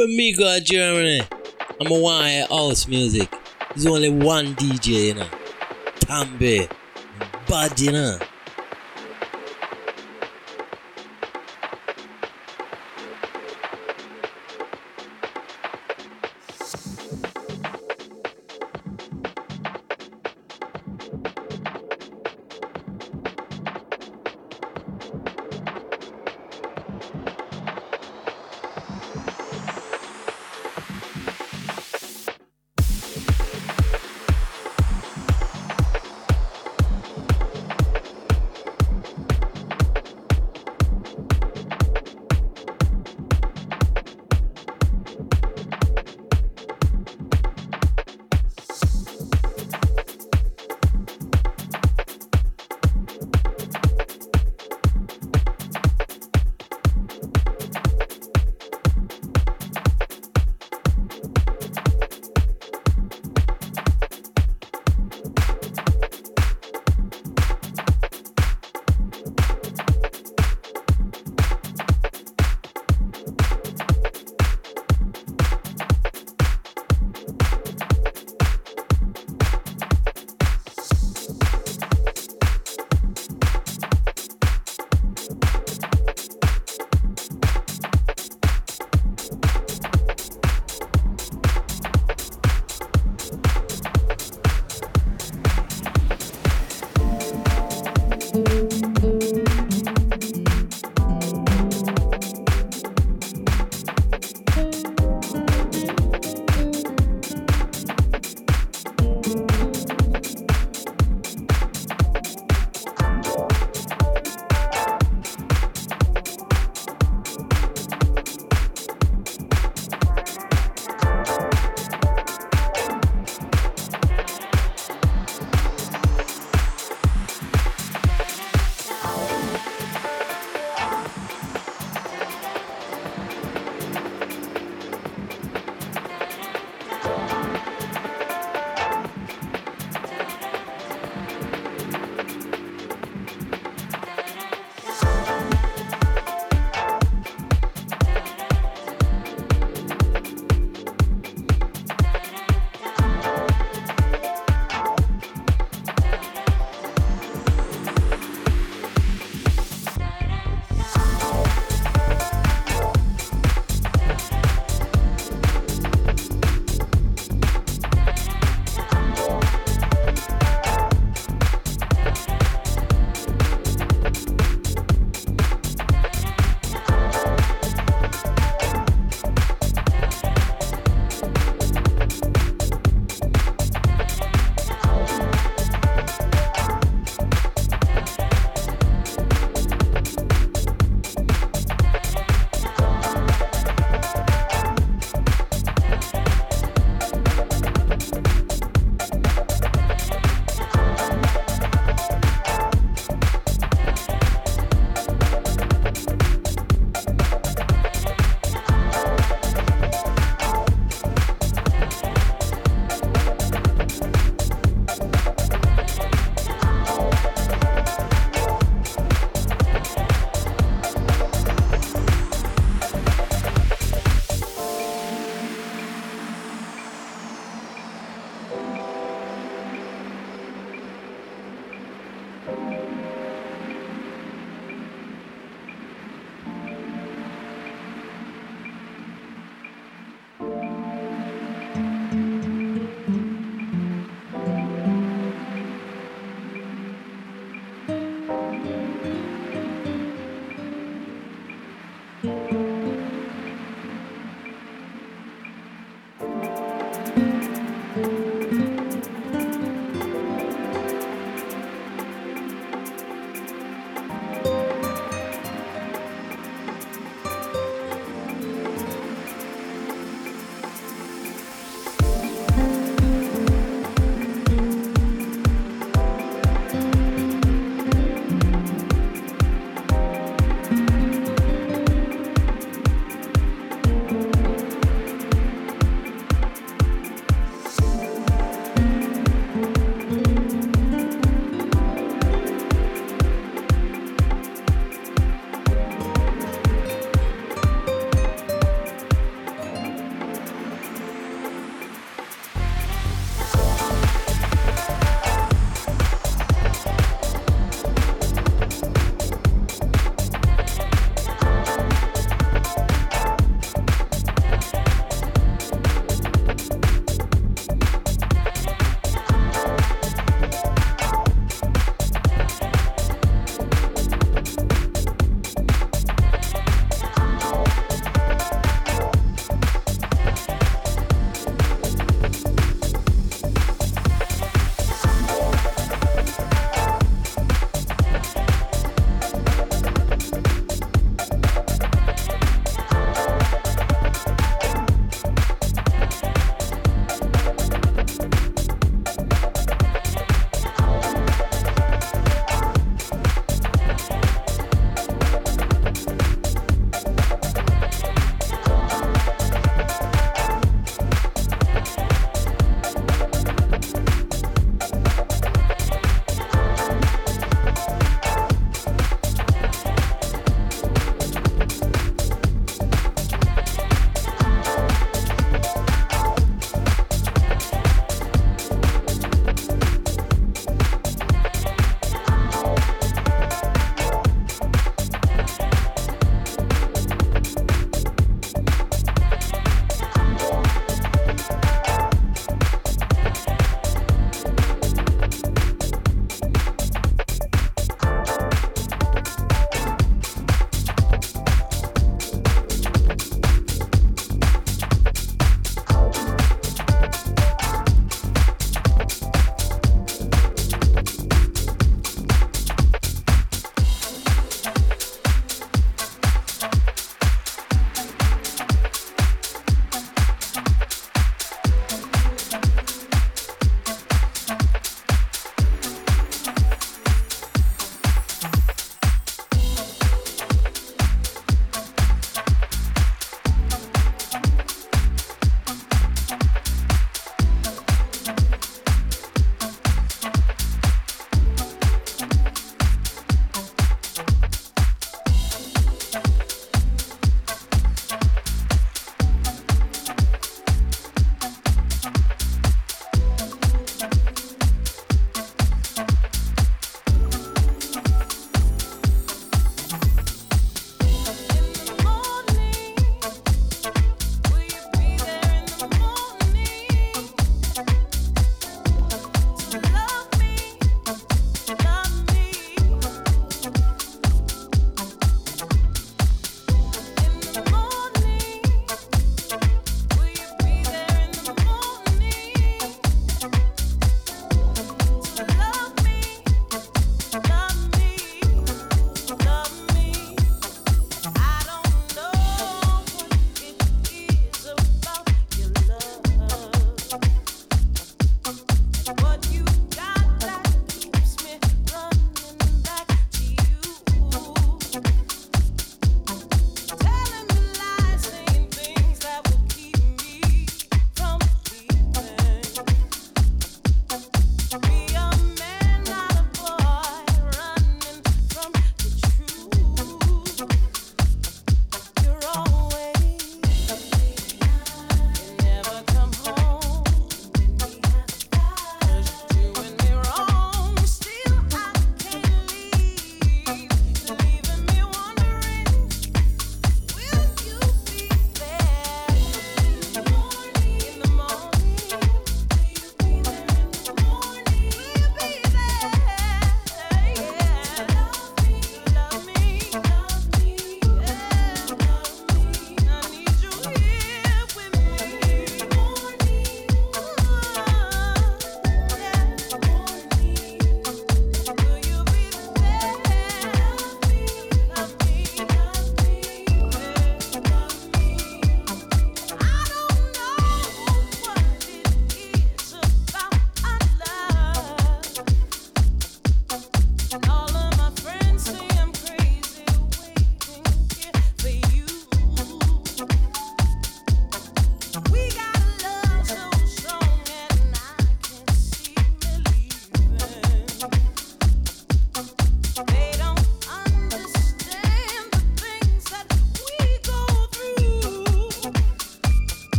When me go to Germany, I'm a wire house music. There's only one DJ, you know. Tambe. Bad, you know.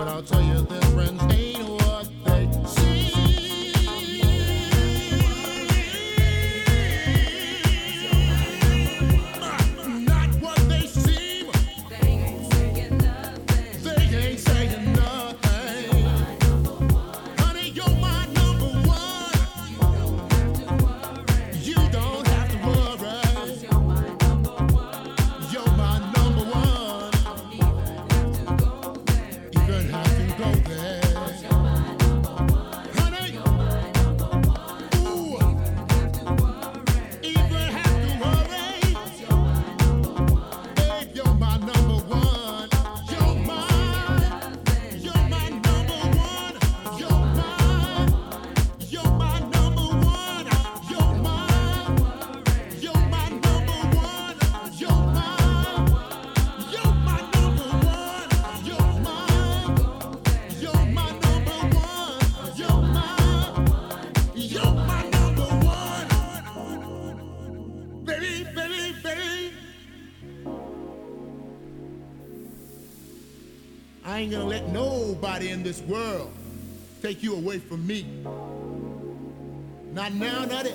but I'll tell you this friend's name. In this world take you away from me. Not now, not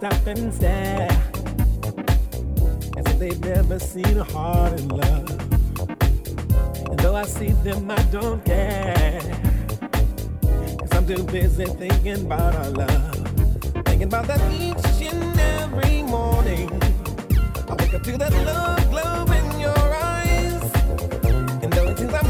stop and stare as if they've never seen a heart in love. And though I see them, I don't care. Cause I'm too busy thinking about our love. Thinking about that each and every morning. I wake up to that love glow in your eyes. And though it seems I'm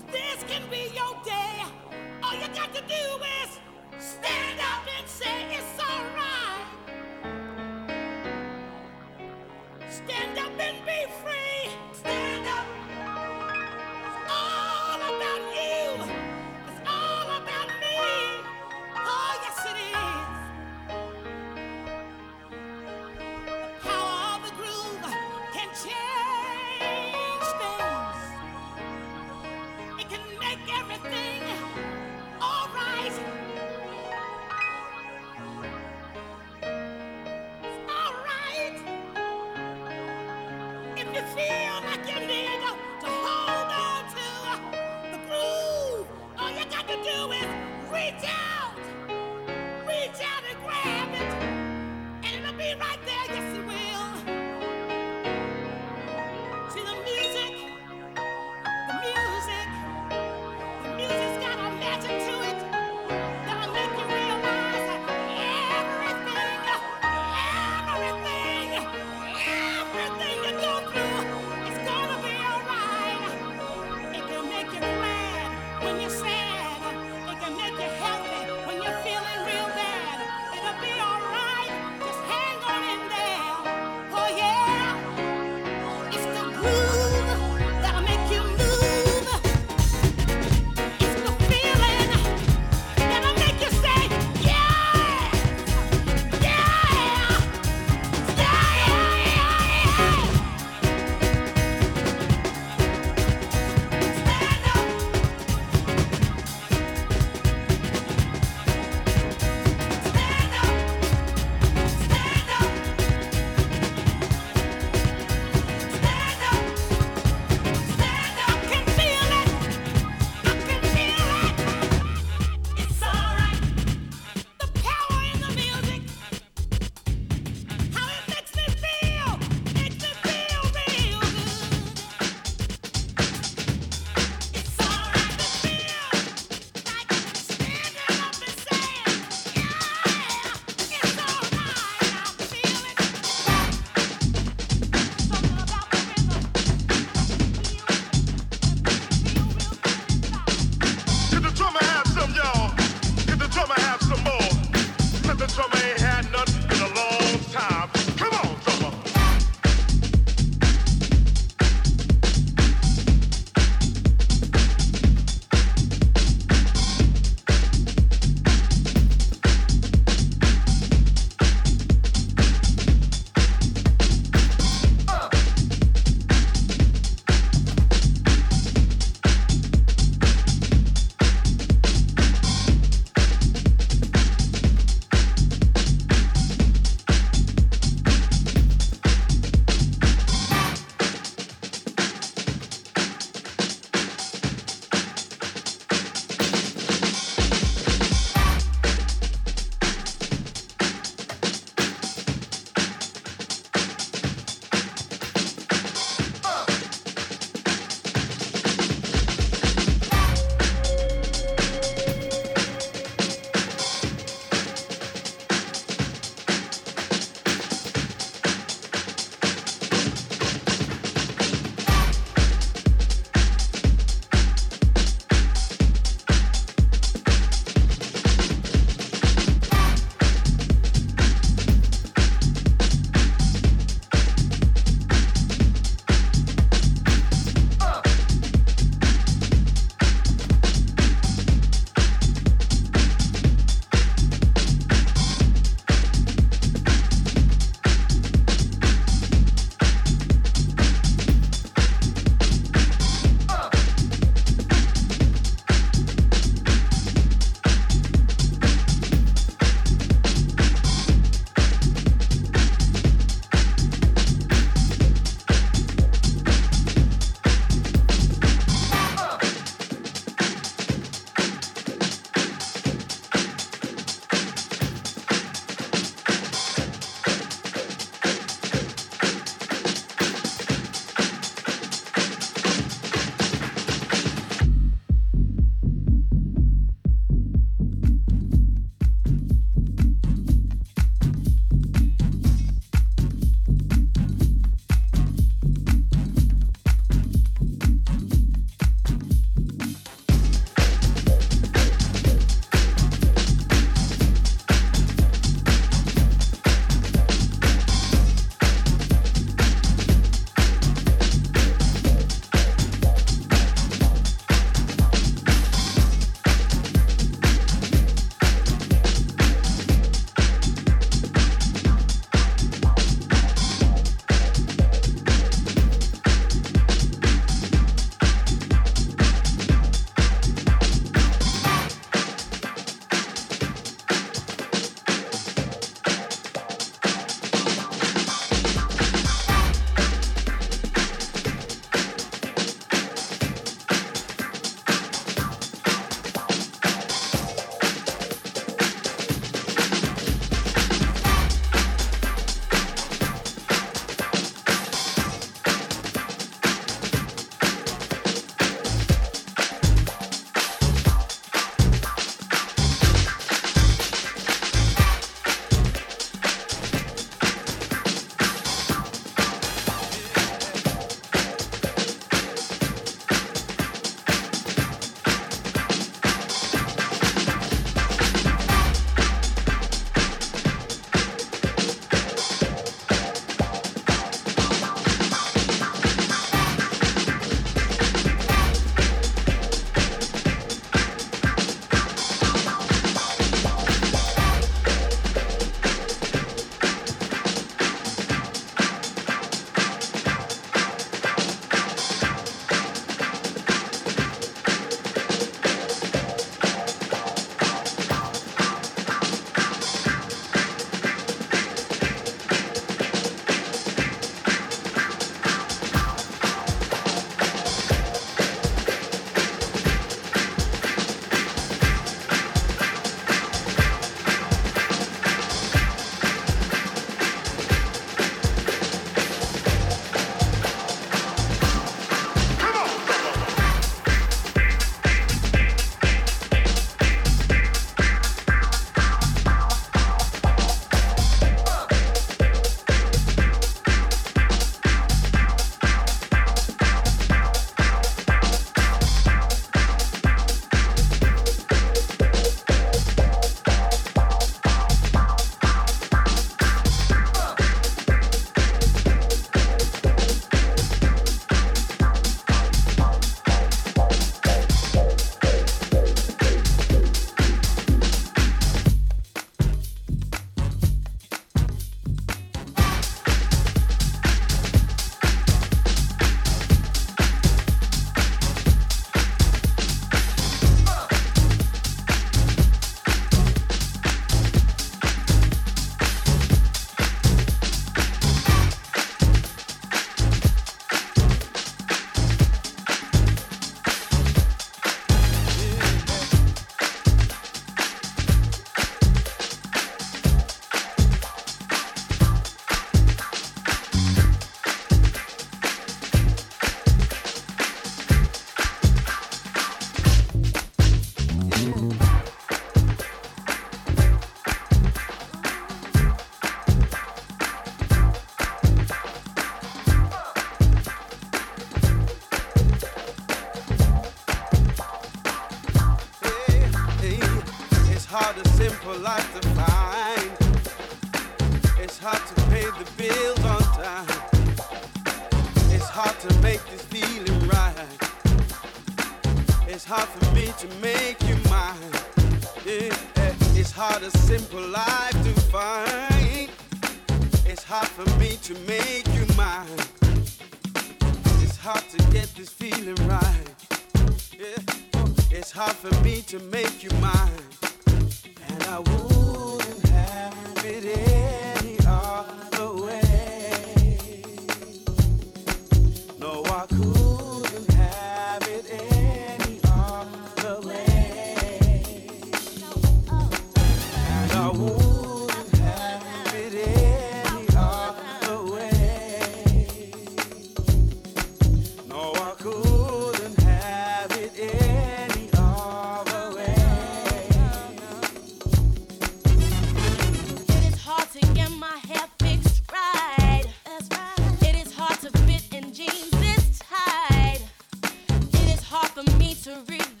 misery.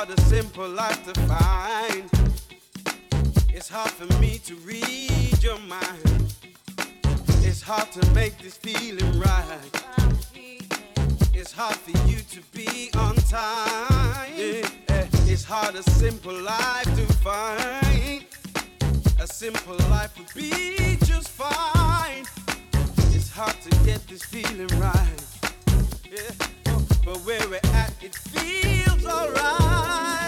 hard a simple life to find. It's hard for me to read your mind. It's hard to make this feeling right. It's hard for you to be on time. It's hard a simple life to find. A simple life would be just fine. It's hard to get this feeling right. But where we're at, it alright.